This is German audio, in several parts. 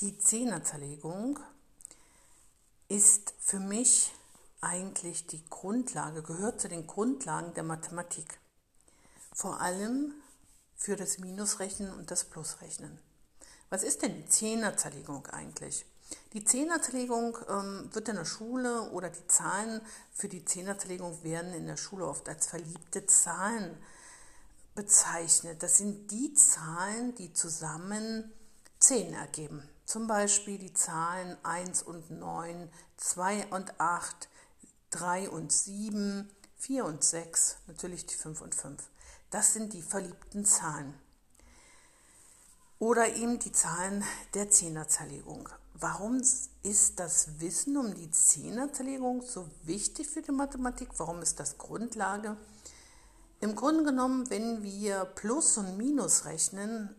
Die Zehnerzerlegung ist für mich eigentlich die Grundlage, gehört zu den Grundlagen der Mathematik. Vor allem für das Minusrechnen und das Plusrechnen. Was ist denn die Zehnerzerlegung eigentlich? Die Zehnerzerlegung ähm, wird in der Schule oder die Zahlen für die Zehnerzerlegung werden in der Schule oft als verliebte Zahlen bezeichnet. Das sind die Zahlen, die zusammen 10 ergeben. Zum Beispiel die Zahlen 1 und 9, 2 und 8, 3 und 7, 4 und 6, natürlich die 5 und 5. Das sind die verliebten Zahlen. Oder eben die Zahlen der Zehnerzerlegung. Warum ist das Wissen um die Zehnerzerlegung so wichtig für die Mathematik? Warum ist das Grundlage? Im Grunde genommen, wenn wir Plus und Minus rechnen,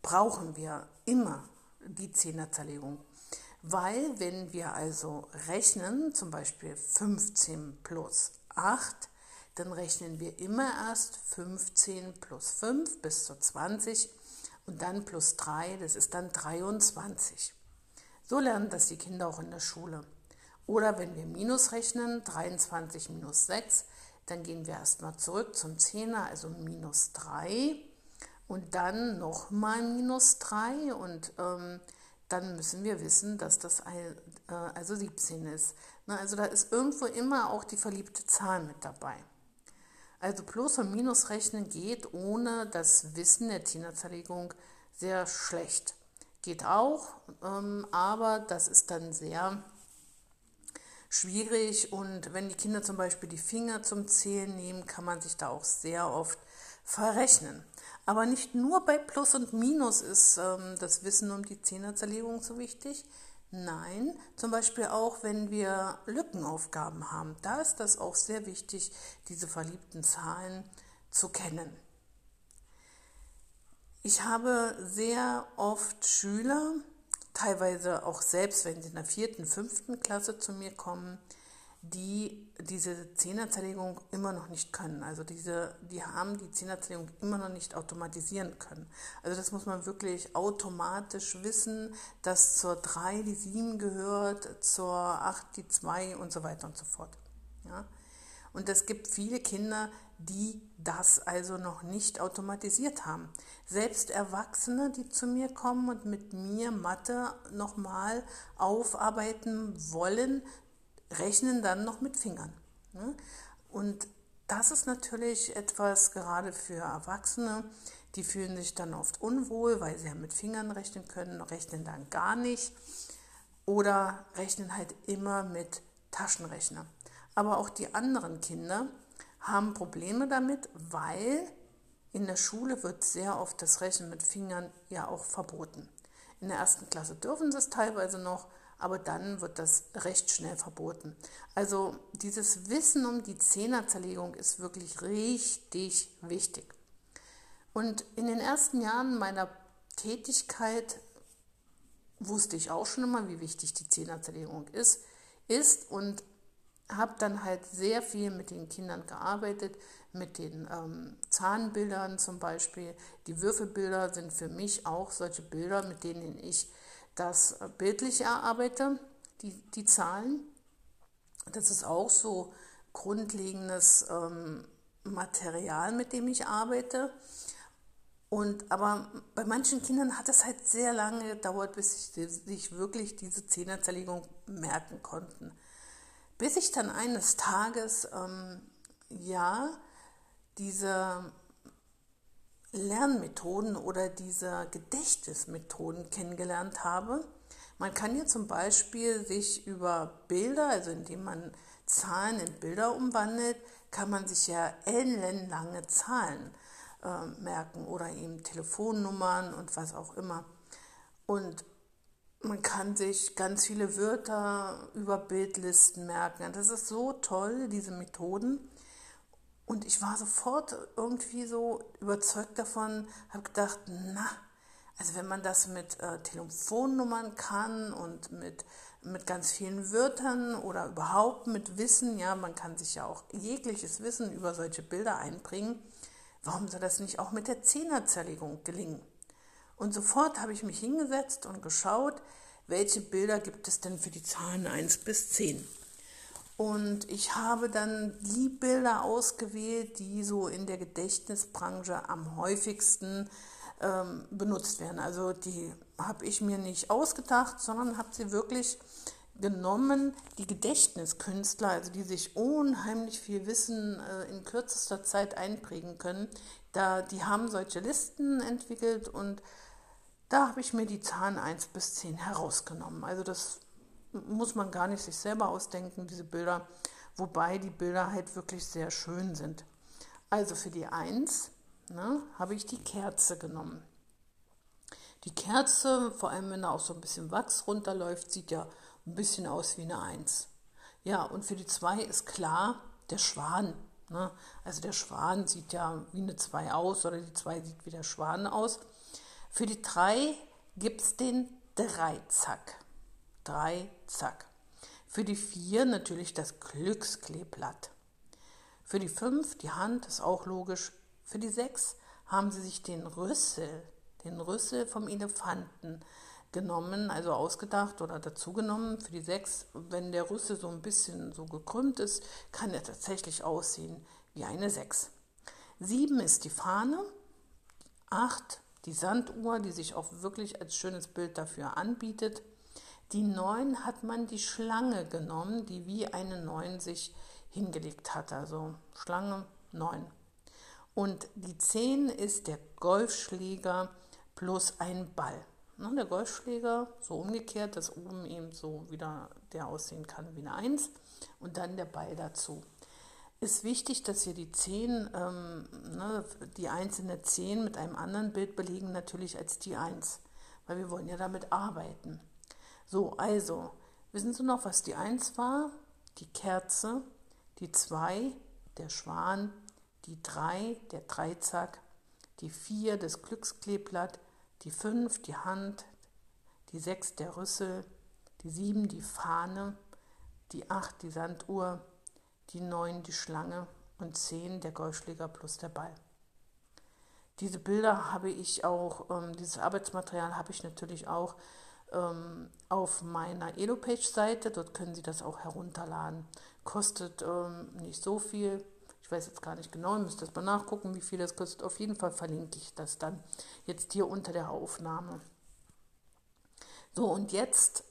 brauchen wir immer die Zehnerzerlegung. Weil wenn wir also rechnen, zum Beispiel 15 plus 8, dann rechnen wir immer erst 15 plus 5 bis zu 20 und dann plus 3, das ist dann 23. So lernen das die Kinder auch in der Schule. Oder wenn wir Minus rechnen, 23 minus 6, dann gehen wir erstmal zurück zum Zehner, also minus 3 und dann nochmal minus 3 und ähm, dann müssen wir wissen, dass das äh, also 17 ist. Na, also da ist irgendwo immer auch die verliebte Zahl mit dabei. Also Plus- und Minusrechnen geht ohne das Wissen der Zehnerzerlegung sehr schlecht. Geht auch, ähm, aber das ist dann sehr schwierig und wenn die Kinder zum Beispiel die Finger zum Zählen nehmen, kann man sich da auch sehr oft verrechnen. Aber nicht nur bei Plus und Minus ist ähm, das Wissen um die Zehnerzerlegung so wichtig. Nein, zum Beispiel auch, wenn wir Lückenaufgaben haben. Da ist das auch sehr wichtig, diese verliebten Zahlen zu kennen. Ich habe sehr oft Schüler, teilweise auch selbst, wenn sie in der vierten, fünften Klasse zu mir kommen, die diese Zehnerzerlegung immer noch nicht können. Also diese, die haben die Zehnerzerlegung immer noch nicht automatisieren können. Also das muss man wirklich automatisch wissen, dass zur 3 die 7 gehört, zur 8 die 2 und so weiter und so fort. Ja? Und es gibt viele Kinder, die das also noch nicht automatisiert haben. Selbst Erwachsene, die zu mir kommen und mit mir Mathe nochmal aufarbeiten wollen, rechnen dann noch mit Fingern. Ne? Und das ist natürlich etwas gerade für Erwachsene, die fühlen sich dann oft unwohl, weil sie ja mit Fingern rechnen können, rechnen dann gar nicht oder rechnen halt immer mit Taschenrechner. Aber auch die anderen Kinder haben Probleme damit, weil in der Schule wird sehr oft das Rechnen mit Fingern ja auch verboten. In der ersten Klasse dürfen sie es teilweise noch, aber dann wird das recht schnell verboten. Also dieses Wissen um die Zehnerzerlegung ist wirklich richtig wichtig. Und in den ersten Jahren meiner Tätigkeit wusste ich auch schon immer, wie wichtig die Zehnerzerlegung ist, ist und habe dann halt sehr viel mit den Kindern gearbeitet, mit den ähm, Zahnbildern zum Beispiel. Die Würfelbilder sind für mich auch solche Bilder, mit denen ich das bildlich erarbeite, die, die Zahlen. Das ist auch so grundlegendes ähm, Material, mit dem ich arbeite. Und, aber bei manchen Kindern hat es halt sehr lange gedauert, bis sie sich wirklich diese Zehnerzerlegung merken konnten. Bis ich dann eines Tages, ähm, ja, diese Lernmethoden oder diese Gedächtnismethoden kennengelernt habe. Man kann hier zum Beispiel sich über Bilder, also indem man Zahlen in Bilder umwandelt, kann man sich ja ellenlange Zahlen äh, merken oder eben Telefonnummern und was auch immer. Und man kann sich ganz viele Wörter über Bildlisten merken. Das ist so toll, diese Methoden. Und ich war sofort irgendwie so überzeugt davon, habe gedacht, na, also wenn man das mit äh, Telefonnummern kann und mit, mit ganz vielen Wörtern oder überhaupt mit Wissen, ja, man kann sich ja auch jegliches Wissen über solche Bilder einbringen, warum soll das nicht auch mit der Zehnerzerlegung gelingen? Und sofort habe ich mich hingesetzt und geschaut, welche Bilder gibt es denn für die Zahlen 1 bis 10. Und ich habe dann die Bilder ausgewählt, die so in der Gedächtnisbranche am häufigsten ähm, benutzt werden. Also die habe ich mir nicht ausgedacht, sondern habe sie wirklich genommen, die Gedächtniskünstler, also die sich unheimlich viel Wissen äh, in kürzester Zeit einprägen können, da, die haben solche Listen entwickelt und da habe ich mir die Zahlen 1 bis 10 herausgenommen. Also das muss man gar nicht sich selber ausdenken, diese Bilder, wobei die Bilder halt wirklich sehr schön sind. Also für die 1 ne, habe ich die Kerze genommen. Die Kerze, vor allem wenn da auch so ein bisschen Wachs runterläuft, sieht ja ein bisschen aus wie eine 1. Ja, und für die 2 ist klar der Schwan. Ne? Also der Schwan sieht ja wie eine 2 aus oder die 2 sieht wie der Schwan aus. Für die 3 gibt es den Dreizack. Drei, zack. Für die 4 natürlich das Glückskleeblatt. Für die 5 die Hand, ist auch logisch. Für die 6 haben sie sich den Rüssel, den Rüssel vom Elefanten genommen, also ausgedacht oder dazugenommen. Für die 6, wenn der Rüssel so ein bisschen so gekrümmt ist, kann er tatsächlich aussehen wie eine 6. 7 ist die Fahne. 8 die Sanduhr, die sich auch wirklich als schönes Bild dafür anbietet. Die 9 hat man die Schlange genommen, die wie eine 9 sich hingelegt hat. Also Schlange 9. Und die 10 ist der Golfschläger plus ein Ball. Ne, der Golfschläger so umgekehrt, dass oben eben so wieder der aussehen kann wie eine 1 und dann der Ball dazu. Ist wichtig, dass wir die 10, ähm, ne, die einzelne 10 mit einem anderen Bild belegen, natürlich als die 1, weil wir wollen ja damit arbeiten. So, also, wissen Sie noch, was die 1 war? Die Kerze, die 2, der Schwan, die 3, der Dreizack, die 4, das Glückskleeblatt, die 5, die Hand, die 6, der Rüssel, die 7, die Fahne, die 8, die Sanduhr, die 9, die Schlange und 10, der Golfschläger plus der Ball. Diese Bilder habe ich auch, ähm, dieses Arbeitsmaterial habe ich natürlich auch ähm, auf meiner Elopage-Seite. Dort können Sie das auch herunterladen. Kostet ähm, nicht so viel. Ich weiß jetzt gar nicht genau, müsst das mal nachgucken, wie viel das kostet. Auf jeden Fall verlinke ich das dann jetzt hier unter der Aufnahme. So, und jetzt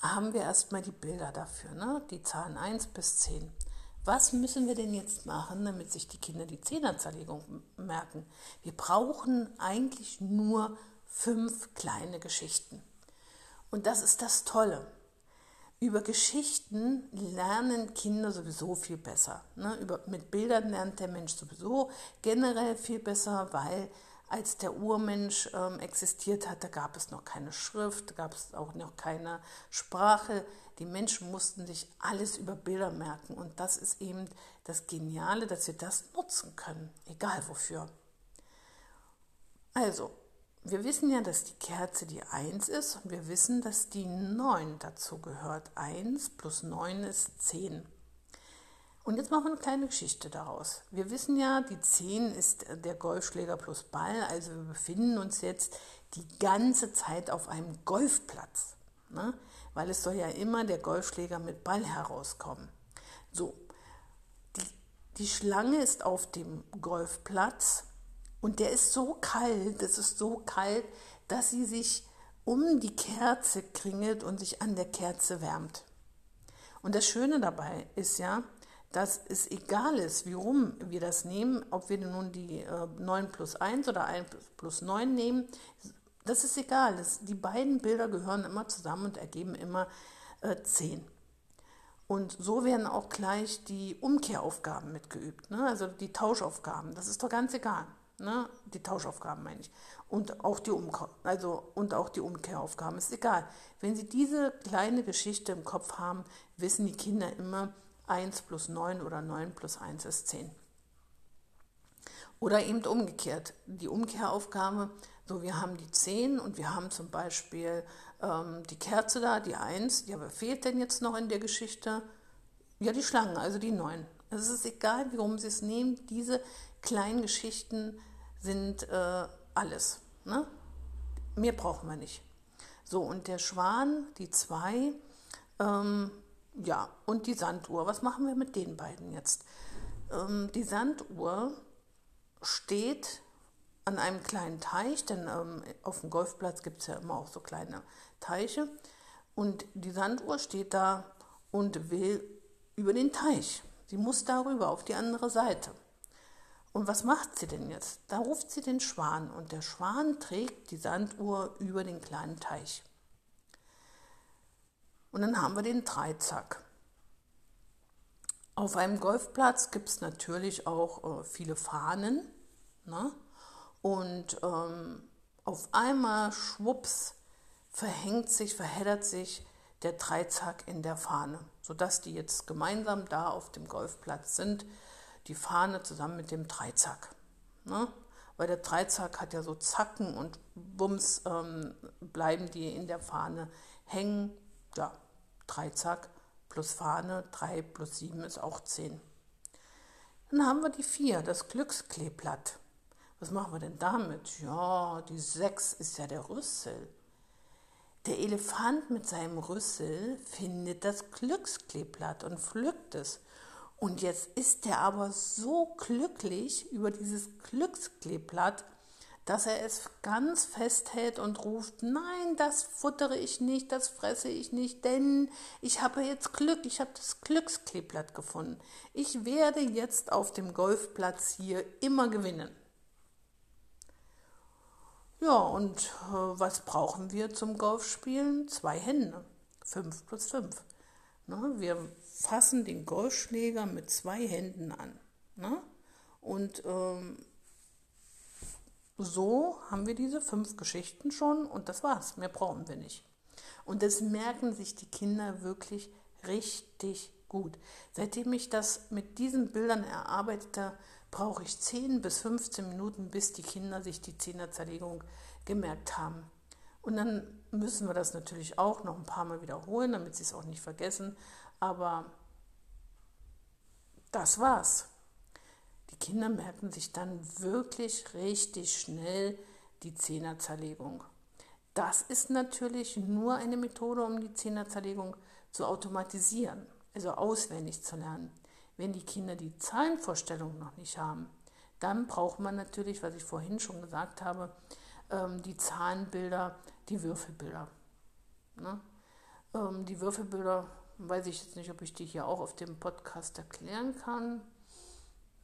haben wir erstmal die Bilder dafür, ne? die Zahlen 1 bis 10. Was müssen wir denn jetzt machen, damit sich die Kinder die Zehnerzerlegung merken? Wir brauchen eigentlich nur fünf kleine Geschichten. Und das ist das Tolle. Über Geschichten lernen Kinder sowieso viel besser. Ne? Über, mit Bildern lernt der Mensch sowieso generell viel besser, weil als der Urmensch ähm, existiert hat, da gab es noch keine Schrift, gab es auch noch keine Sprache. Die Menschen mussten sich alles über Bilder merken. Und das ist eben das Geniale, dass wir das nutzen können, egal wofür. Also, wir wissen ja, dass die Kerze die 1 ist und wir wissen, dass die 9 dazu gehört. 1 plus 9 ist 10. Und jetzt machen wir eine kleine Geschichte daraus. Wir wissen ja, die 10 ist der Golfschläger plus Ball, also wir befinden uns jetzt die ganze Zeit auf einem Golfplatz, ne? weil es soll ja immer der Golfschläger mit Ball herauskommen. So, die, die Schlange ist auf dem Golfplatz und der ist so kalt, es ist so kalt, dass sie sich um die Kerze kringelt und sich an der Kerze wärmt. Und das Schöne dabei ist ja, dass es egal ist, wie rum wir das nehmen, ob wir nun die äh, 9 plus 1 oder 1 plus 9 nehmen, das ist egal. Das, die beiden Bilder gehören immer zusammen und ergeben immer äh, 10. Und so werden auch gleich die Umkehraufgaben mitgeübt, ne? also die Tauschaufgaben. Das ist doch ganz egal. Ne? Die Tauschaufgaben meine ich. Und auch, die also, und auch die Umkehraufgaben. Ist egal. Wenn Sie diese kleine Geschichte im Kopf haben, wissen die Kinder immer, 1 plus 9 oder 9 plus 1 ist 10. Oder eben umgekehrt. Die Umkehraufgabe, so wir haben die 10 und wir haben zum Beispiel ähm, die Kerze da, die 1. Ja, wer fehlt denn jetzt noch in der Geschichte? Ja, die Schlangen, also die 9. Es ist egal, wie rum Sie es nehmen, diese kleinen Geschichten sind äh, alles. Ne? Mehr brauchen wir nicht. So, und der Schwan, die zwei, ähm, ja, und die Sanduhr. Was machen wir mit den beiden jetzt? Ähm, die Sanduhr steht an einem kleinen Teich, denn ähm, auf dem Golfplatz gibt es ja immer auch so kleine Teiche. Und die Sanduhr steht da und will über den Teich. Sie muss darüber auf die andere Seite. Und was macht sie denn jetzt? Da ruft sie den Schwan und der Schwan trägt die Sanduhr über den kleinen Teich. Und dann haben wir den Dreizack. Auf einem Golfplatz gibt es natürlich auch äh, viele Fahnen. Ne? Und ähm, auf einmal, schwupps, verhängt sich, verheddert sich der Dreizack in der Fahne, sodass die jetzt gemeinsam da auf dem Golfplatz sind, die Fahne zusammen mit dem Dreizack. Ne? Weil der Dreizack hat ja so Zacken und bums ähm, bleiben die in der Fahne hängen. Ja, Dreizack plus Fahne, 3 plus 7 ist auch 10. Dann haben wir die 4, das Glückskleeblatt. Was machen wir denn damit? Ja, die 6 ist ja der Rüssel. Der Elefant mit seinem Rüssel findet das Glückskleeblatt und pflückt es. Und jetzt ist er aber so glücklich über dieses Glückskleeblatt, dass er es ganz festhält und ruft, nein, das futtere ich nicht, das fresse ich nicht, denn ich habe jetzt Glück, ich habe das Glückskleeblatt gefunden. Ich werde jetzt auf dem Golfplatz hier immer gewinnen. Ja, und äh, was brauchen wir zum Golfspielen? Zwei Hände. Fünf plus fünf. Ne? Wir fassen den Golfschläger mit zwei Händen an. Ne? Und ähm, so haben wir diese fünf Geschichten schon und das war's. Mehr brauchen wir nicht. Und das merken sich die Kinder wirklich richtig gut. Seitdem ich das mit diesen Bildern erarbeitete, brauche ich 10 bis 15 Minuten, bis die Kinder sich die Zehnerzerlegung gemerkt haben. Und dann müssen wir das natürlich auch noch ein paar Mal wiederholen, damit sie es auch nicht vergessen. Aber das war's. Die Kinder merken sich dann wirklich richtig schnell die Zehnerzerlegung. Das ist natürlich nur eine Methode, um die Zehnerzerlegung zu automatisieren, also auswendig zu lernen. Wenn die Kinder die Zahlenvorstellung noch nicht haben, dann braucht man natürlich, was ich vorhin schon gesagt habe, ähm, die Zahlenbilder, die Würfelbilder. Ne? Ähm, die Würfelbilder, weiß ich jetzt nicht, ob ich die hier auch auf dem Podcast erklären kann.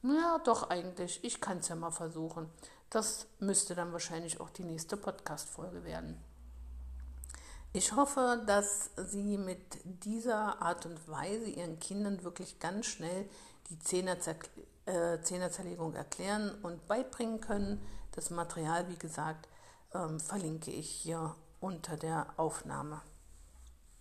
Ja, doch eigentlich. Ich kann es ja mal versuchen. Das müsste dann wahrscheinlich auch die nächste Podcast-Folge werden. Ich hoffe, dass Sie mit dieser Art und Weise Ihren Kindern wirklich ganz schnell die äh, Zehnerzerlegung erklären und beibringen können. Das Material, wie gesagt, ähm, verlinke ich hier unter der Aufnahme.